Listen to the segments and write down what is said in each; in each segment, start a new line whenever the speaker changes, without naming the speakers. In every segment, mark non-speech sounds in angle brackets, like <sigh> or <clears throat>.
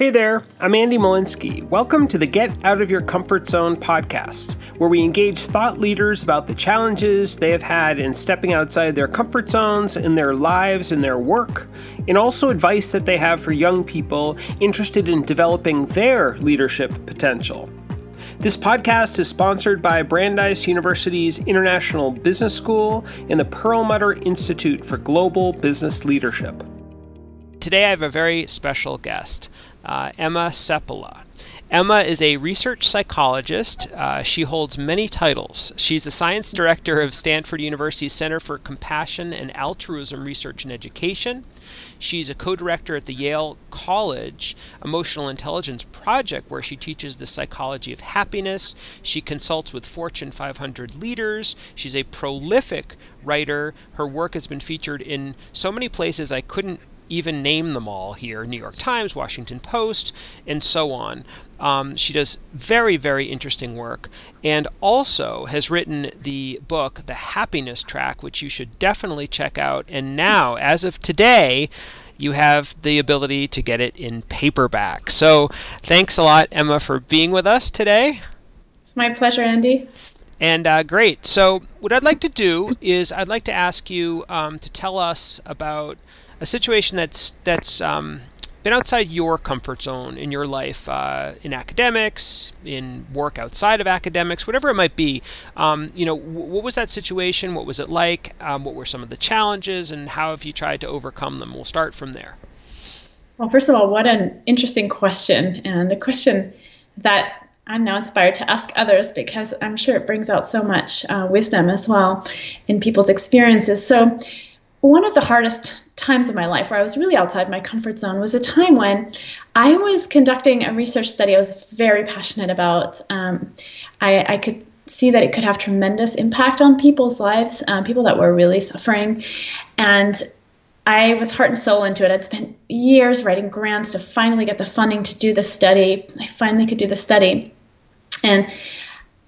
Hey there, I'm Andy Molinsky. Welcome to the Get Out of Your Comfort Zone podcast, where we engage thought leaders about the challenges they have had in stepping outside their comfort zones in their lives and their work, and also advice that they have for young people interested in developing their leadership potential. This podcast is sponsored by Brandeis University's International Business School and the Perlmutter Institute for Global Business Leadership. Today I have a very special guest uh, Emma Seppala. Emma is a research psychologist. Uh, she holds many titles. She's the science director of Stanford University's Center for Compassion and Altruism Research and Education. She's a co director at the Yale College Emotional Intelligence Project, where she teaches the psychology of happiness. She consults with Fortune 500 leaders. She's a prolific writer. Her work has been featured in so many places I couldn't even name them all here New York Times, Washington Post, and so on. Um, she does very, very interesting work and also has written the book, The Happiness Track, which you should definitely check out. And now, as of today, you have the ability to get it in paperback. So thanks a lot, Emma, for being with us today.
It's my pleasure, Andy.
And uh, great. So, what I'd like to do is I'd like to ask you um, to tell us about a situation that's that's um, been outside your comfort zone in your life, uh, in academics, in work outside of academics, whatever it might be. Um, you know, w- what was that situation? What was it like? Um, what were some of the challenges, and how have you tried to overcome them? We'll start from there.
Well, first of all, what an interesting question, and a question that I'm now inspired to ask others because I'm sure it brings out so much uh, wisdom as well in people's experiences. So, one of the hardest times of my life where I was really outside my comfort zone was a time when I was conducting a research study I was very passionate about. Um, I, I, could see that it could have tremendous impact on people's lives, um, people that were really suffering. And I was heart and soul into it. I'd spent years writing grants to finally get the funding to do the study. I finally could do the study. And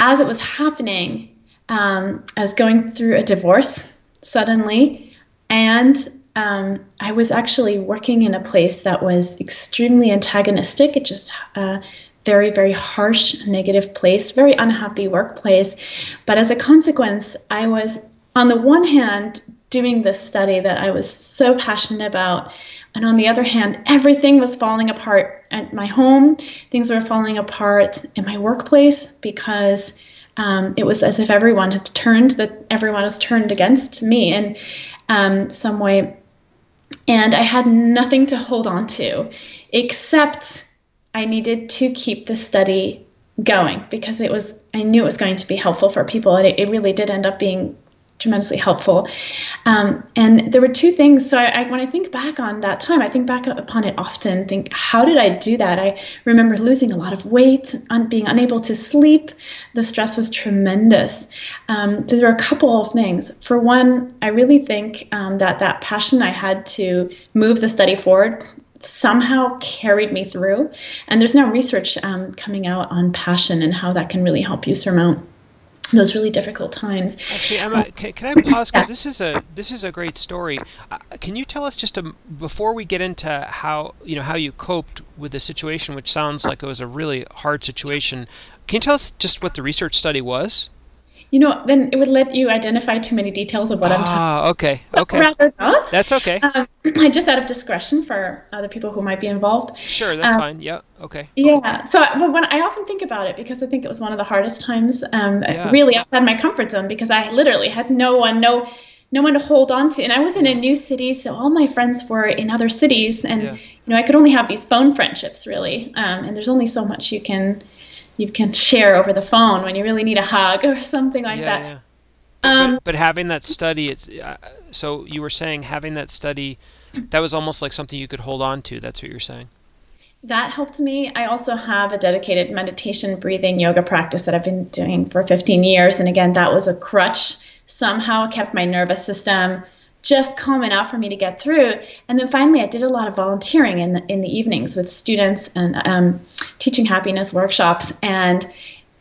as it was happening, um, I was going through a divorce suddenly and um, I was actually working in a place that was extremely antagonistic. It just uh, very, very harsh, negative place, very unhappy workplace. But as a consequence, I was, on the one hand, doing this study that I was so passionate about. And on the other hand, everything was falling apart at my home. Things were falling apart in my workplace because um, it was as if everyone had turned, that everyone was turned against me. And um, some way. And I had nothing to hold on to except I needed to keep the study going because it was I knew it was going to be helpful for people. And it, it really did end up being tremendously helpful. Um, and there were two things. So I, I, when I think back on that time, I think back upon it often. Think, how did I do that? I remember losing a lot of weight, being unable to sleep. The stress was tremendous. Um, so there were a couple of things. For one, I really think um, that that passion I had to move the study forward somehow carried me through. And there's now research um, coming out on passion and how that can really help you surmount those really difficult times.
Actually, Emma, can, can I pause because yeah. this is a this is a great story. Uh, can you tell us just a, before we get into how you know how you coped with the situation, which sounds like it was a really hard situation? Can you tell us just what the research study was?
You know, then it would let you identify too many details of what
ah,
I'm talking
about. okay, okay.
Rather not.
That's okay. Um, <clears throat>
just out of discretion for other people who might be involved.
Sure, that's um, fine. Yeah, okay.
Yeah. So when I often think about it, because I think it was one of the hardest times, um, yeah. really outside my comfort zone, because I literally had no one, no, no one to hold on to, and I was in a new city, so all my friends were in other cities, and yeah. you know, I could only have these phone friendships, really, um, and there's only so much you can you can share over the phone when you really need a hug <laughs> or something like yeah, that. Yeah.
Um, but, but, having that study, it's uh, so you were saying having that study, that was almost like something you could hold on to. That's what you're saying.
That helped me. I also have a dedicated meditation, breathing, yoga practice that I've been doing for 15 years, and again, that was a crutch. Somehow kept my nervous system just calm enough for me to get through. And then finally, I did a lot of volunteering in the, in the evenings with students and um, teaching happiness workshops. And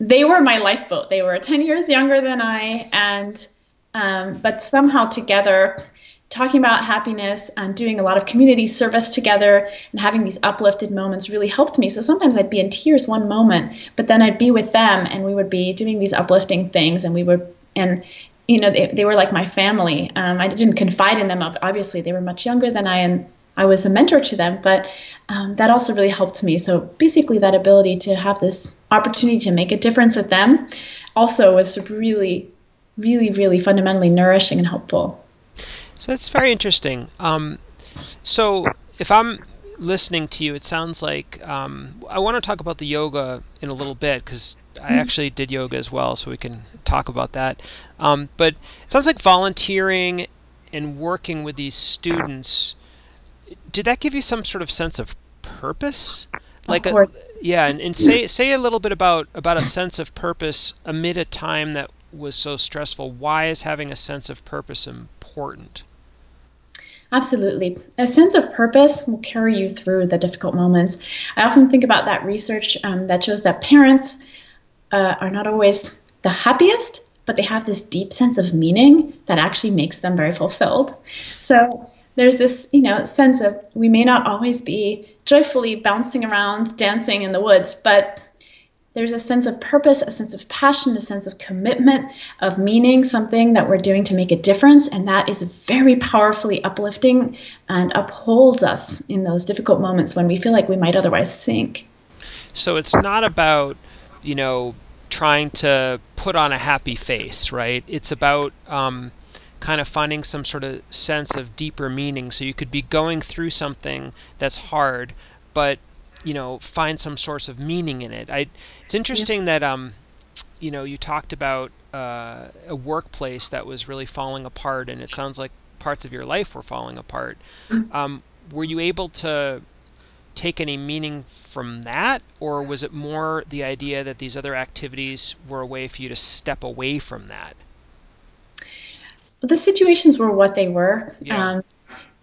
they were my lifeboat. They were 10 years younger than I, and um, but somehow together talking about happiness and doing a lot of community service together and having these uplifted moments really helped me. So sometimes I'd be in tears one moment, but then I'd be with them and we would be doing these uplifting things and we would and you know they, they were like my family. Um, I didn't confide in them. Obviously, they were much younger than I and I was a mentor to them, but um, that also really helped me. So basically, that ability to have this opportunity to make a difference with them also was really, really, really fundamentally nourishing and helpful.
So that's very interesting. Um, so if I'm listening to you, it sounds like um, I want to talk about the yoga in a little bit because I mm-hmm. actually did yoga as well, so we can talk about that. Um, but it sounds like volunteering and working with these students. Did that give you some sort of sense of purpose?
Like a,
yeah, and, and say say a little bit about about a sense of purpose amid a time that was so stressful. Why is having a sense of purpose important?
Absolutely. A sense of purpose will carry you through the difficult moments. I often think about that research um, that shows that parents uh, are not always the happiest, but they have this deep sense of meaning that actually makes them very fulfilled. So there's this, you know, sense of we may not always be joyfully bouncing around, dancing in the woods, but there's a sense of purpose, a sense of passion, a sense of commitment, of meaning, something that we're doing to make a difference. And that is very powerfully uplifting and upholds us in those difficult moments when we feel like we might otherwise sink.
So it's not about, you know, trying to put on a happy face, right? It's about um, kind of finding some sort of sense of deeper meaning. So you could be going through something that's hard, but you know find some source of meaning in it. I it's interesting yeah. that um you know you talked about uh, a workplace that was really falling apart, and it sounds like parts of your life were falling apart. Mm-hmm. Um, were you able to take any meaning from that, or was it more the idea that these other activities were a way for you to step away from that?
The situations were what they were. Yeah. Um,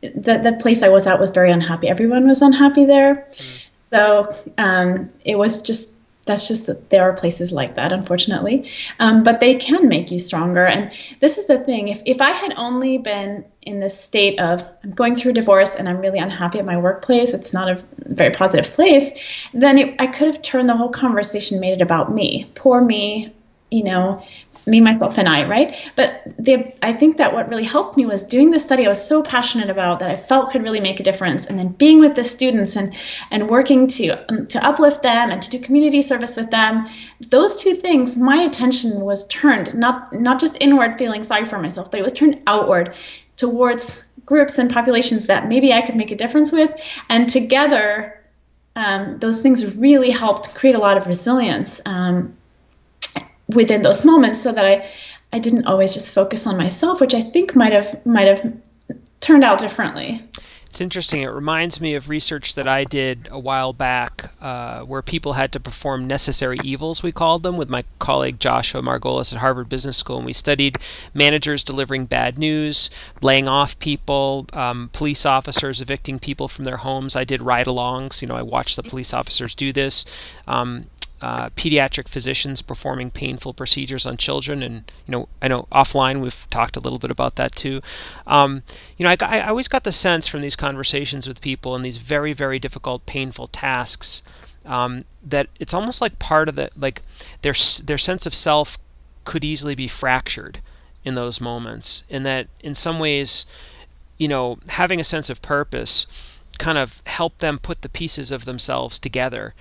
the, the place I was at was very unhappy. Everyone was unhappy there. Mm. So um, it was just that's just that there are places like that unfortunately. Um, but they can make you stronger. And this is the thing if, if i had only been in this state of i'm going through a divorce and i'm really unhappy at my workplace it's not a very positive place then it, i could have turned the whole conversation made it about me. Poor me you know me, myself, and I, right? But I think that what really helped me was doing the study I was so passionate about that I felt could really make a difference, and then being with the students and and working to um, to uplift them and to do community service with them. Those two things, my attention was turned not not just inward, feeling sorry for myself, but it was turned outward towards groups and populations that maybe I could make a difference with, and together. Um, those things really helped create a lot of resilience um, within those moments so that I I didn't always just focus on myself, which I think might have might have turned out differently.
It's interesting. It reminds me of research that I did a while back, uh, where people had to perform necessary evils, we called them, with my colleague Joshua Margolis at Harvard Business School, and we studied managers delivering bad news, laying off people, um, police officers evicting people from their homes. I did ride-alongs. You know, I watched the police officers do this. Um, uh, pediatric physicians performing painful procedures on children, and you know, I know offline we've talked a little bit about that too. Um, you know, I, I, always got the sense from these conversations with people and these very, very difficult, painful tasks um, that it's almost like part of the like their their sense of self could easily be fractured in those moments, and that in some ways, you know, having a sense of purpose kind of helped them put the pieces of themselves together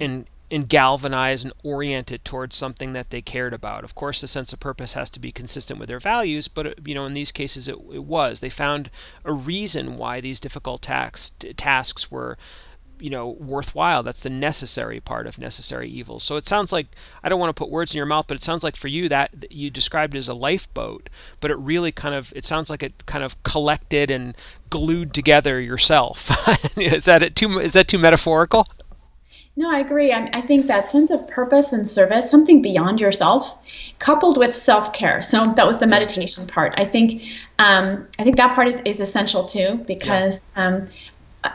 and and galvanize and orient it towards something that they cared about. Of course, the sense of purpose has to be consistent with their values, but you know, in these cases, it, it was. They found a reason why these difficult tax, tasks were, you know, worthwhile. That's the necessary part of necessary evils. So it sounds like I don't want to put words in your mouth, but it sounds like for you that you described as a lifeboat, but it really kind of it sounds like it kind of collected and glued together yourself. <laughs> is that too? Is that too metaphorical?
No, I agree. I, I, think that sense of purpose and service, something beyond yourself, coupled with self care. So that was the meditation part. I think, um, I think that part is, is essential too, because yeah. um,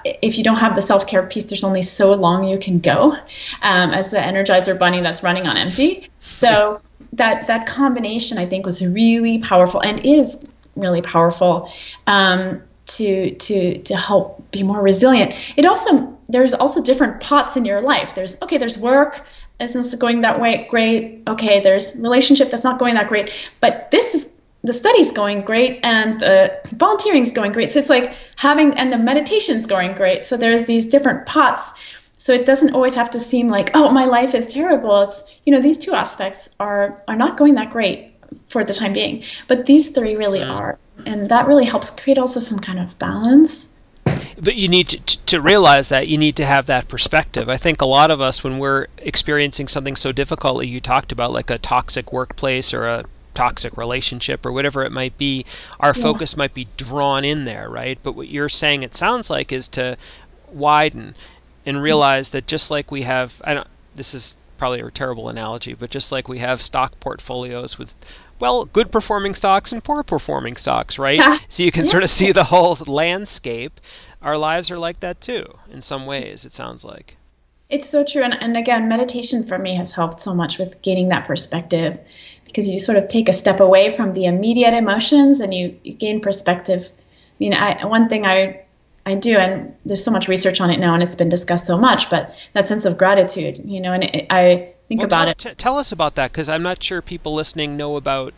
if you don't have the self care piece, there's only so long you can go um, as the Energizer bunny that's running on empty. So <laughs> that that combination, I think, was really powerful and is really powerful um, to to to help be more resilient. It also there's also different pots in your life. There's okay, there's work, business going that way, great. Okay, there's relationship that's not going that great, but this is the study's going great and the volunteering's going great. So it's like having and the meditation's going great. So there's these different pots. So it doesn't always have to seem like, oh, my life is terrible. It's you know, these two aspects are are not going that great for the time being. But these three really yeah. are. And that really helps create also some kind of balance
but you need to, to realize that you need to have that perspective. I think a lot of us, when we're experiencing something so difficult, like you talked about, like a toxic workplace or a toxic relationship or whatever it might be, our yeah. focus might be drawn in there, right? But what you're saying, it sounds like, is to widen and mm. realize that just like we have, I don't, this is probably a terrible analogy, but just like we have stock portfolios with well, good performing stocks and poor performing stocks, right? so you can sort of see the whole landscape. Our lives are like that too, in some ways, it sounds like.
It's so true. And, and again, meditation for me has helped so much with gaining that perspective because you sort of take a step away from the immediate emotions and you, you gain perspective. I mean, I, one thing I I do, and there's so much research on it now, and it's been discussed so much. But that sense of gratitude, you know, and it, I think
well,
about
tell,
it.
T- tell us about that, because I'm not sure people listening know about.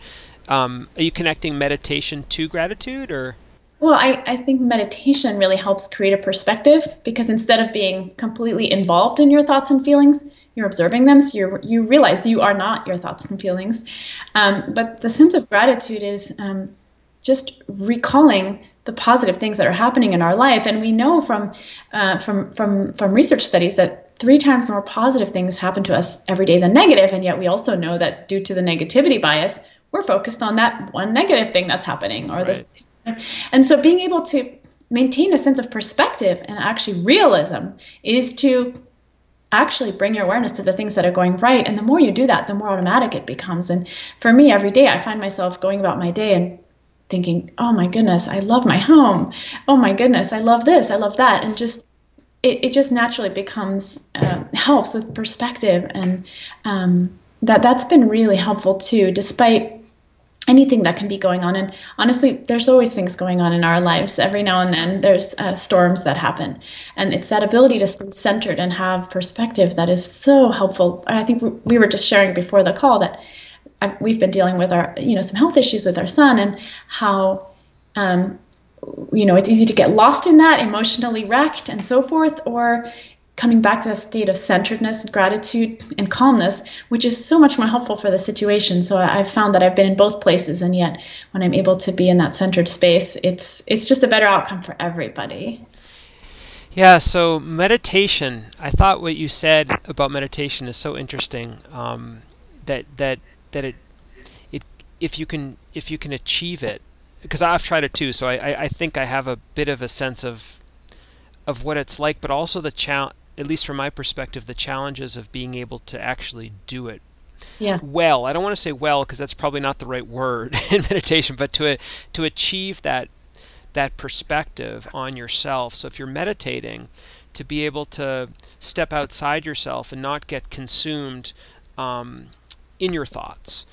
Um, are you connecting meditation to gratitude, or?
Well, I, I think meditation really helps create a perspective because instead of being completely involved in your thoughts and feelings, you're observing them, so you you realize you are not your thoughts and feelings. Um, but the sense of gratitude is um, just recalling the positive things that are happening in our life. And we know from uh, from from from research studies that three times more positive things happen to us every day than negative. And yet we also know that due to the negativity bias, we're focused on that one negative thing that's happening or right. this. And so being able to maintain a sense of perspective and actually realism is to actually bring your awareness to the things that are going right. And the more you do that, the more automatic it becomes. And for me, every day I find myself going about my day and thinking, oh my goodness, I love my home. Oh my goodness, I love this, I love that. And just, it, it just naturally becomes, uh, helps with perspective. And um, that, that's been really helpful too, despite anything that can be going on. And honestly, there's always things going on in our lives. Every now and then, there's uh, storms that happen. And it's that ability to stay centered and have perspective that is so helpful. I think we were just sharing before the call that we've been dealing with our, you know, some health issues with our son and how, um, you know, it's easy to get lost in that, emotionally wrecked and so forth, or coming back to a state of centeredness, gratitude, and calmness, which is so much more helpful for the situation. So I've found that I've been in both places, and yet when I'm able to be in that centered space, it's it's just a better outcome for everybody.
Yeah. So meditation, I thought what you said about meditation is so interesting. Um, that that that it it if you can if you can achieve it because I've tried it too so I, I think I have a bit of a sense of of what it's like but also the challenge at least from my perspective the challenges of being able to actually do it
yeah.
well I don't want to say well because that's probably not the right word <laughs> in meditation but to to achieve that that perspective on yourself so if you're meditating to be able to step outside yourself and not get consumed um, in your thoughts.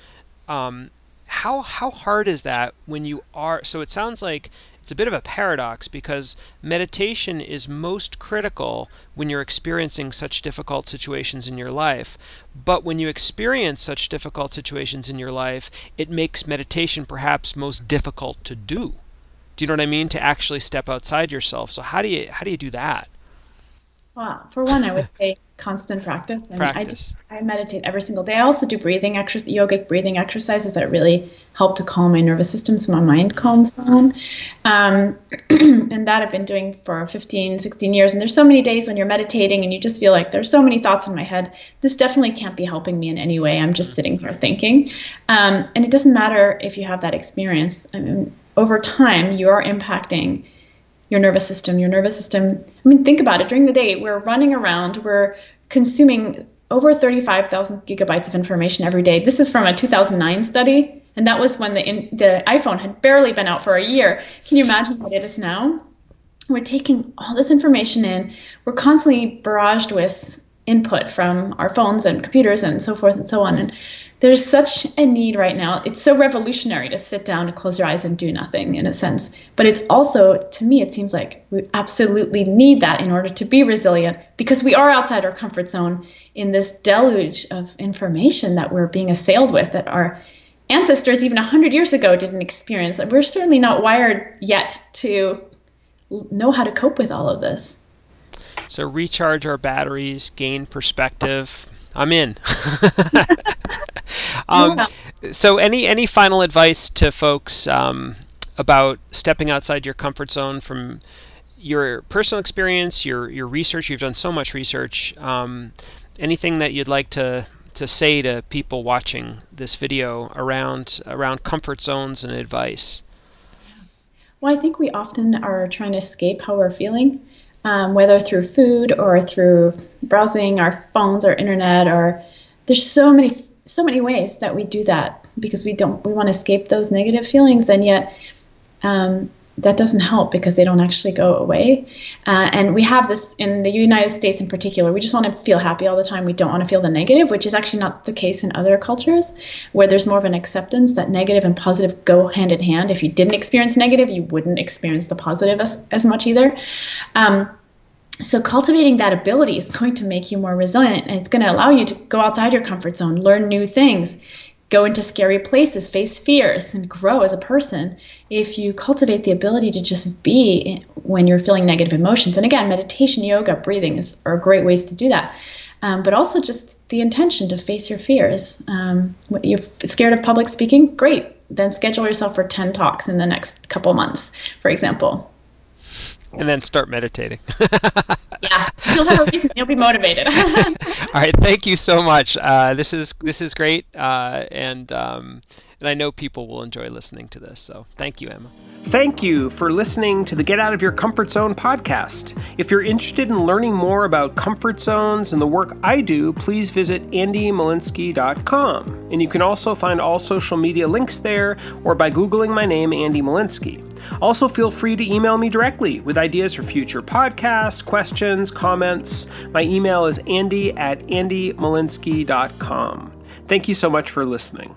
Um, how how hard is that when you are? So it sounds like it's a bit of a paradox because meditation is most critical when you're experiencing such difficult situations in your life. But when you experience such difficult situations in your life, it makes meditation perhaps most difficult to do. Do you know what I mean? To actually step outside yourself. So how do you how do you do that?
Well, for one, I would say constant practice.
And practice.
I, I meditate every single day. I also do breathing exercises, yogic breathing exercises that really help to calm my nervous system so my mind calms down. Um, <clears throat> and that I've been doing for 15, 16 years. And there's so many days when you're meditating and you just feel like there's so many thoughts in my head. This definitely can't be helping me in any way. I'm just sitting here thinking. Um, and it doesn't matter if you have that experience. I mean, over time, you are impacting your nervous system. Your nervous system, I mean, think about it. During the day, we're running around, we're consuming over 35,000 gigabytes of information every day. This is from a 2009 study, and that was when the, in, the iPhone had barely been out for a year. Can you imagine what it is now? We're taking all this information in. We're constantly barraged with input from our phones and computers and so forth and so on. And there's such a need right now. It's so revolutionary to sit down and close your eyes and do nothing in a sense. But it's also, to me, it seems like we absolutely need that in order to be resilient because we are outside our comfort zone in this deluge of information that we're being assailed with that our ancestors, even 100 years ago, didn't experience. We're certainly not wired yet to know how to cope with all of this.
So, recharge our batteries, gain perspective. I'm in. <laughs> um. So, any any final advice to folks um, about stepping outside your comfort zone from your personal experience, your your research? You've done so much research. Um, anything that you'd like to to say to people watching this video around around comfort zones and advice?
Well, I think we often are trying to escape how we're feeling, um, whether through food or through browsing our phones or internet or there's so many so many ways that we do that because we don't we want to escape those negative feelings. And yet um, that doesn't help because they don't actually go away. Uh, and we have this in the United States in particular. We just want to feel happy all the time. We don't want to feel the negative, which is actually not the case in other cultures where there's more of an acceptance that negative and positive go hand in hand. If you didn't experience negative, you wouldn't experience the positive as, as much either. Um, so cultivating that ability is going to make you more resilient and it's going to allow you to go outside your comfort zone learn new things go into scary places face fears and grow as a person if you cultivate the ability to just be when you're feeling negative emotions. And again meditation yoga breathing is, are great ways to do that. Um, but also just the intention to face your fears. Um, you're scared of public speaking great. Then schedule yourself for 10 talks in the next couple months for example.
And then start meditating. <laughs>
yeah, <laughs> you'll be motivated. <laughs>
All right, thank you so much. Uh, this is this is great, uh, and um, and I know people will enjoy listening to this. So thank you, Emma. Thank you for listening to the Get Out of Your Comfort Zone podcast. If you're interested in learning more about comfort zones and the work I do, please visit andymolinsky.com. And you can also find all social media links there or by Googling my name, Andy Molinsky. Also, feel free to email me directly with ideas for future podcasts, questions, comments. My email is andy at andymolinsky.com. Thank you so much for listening.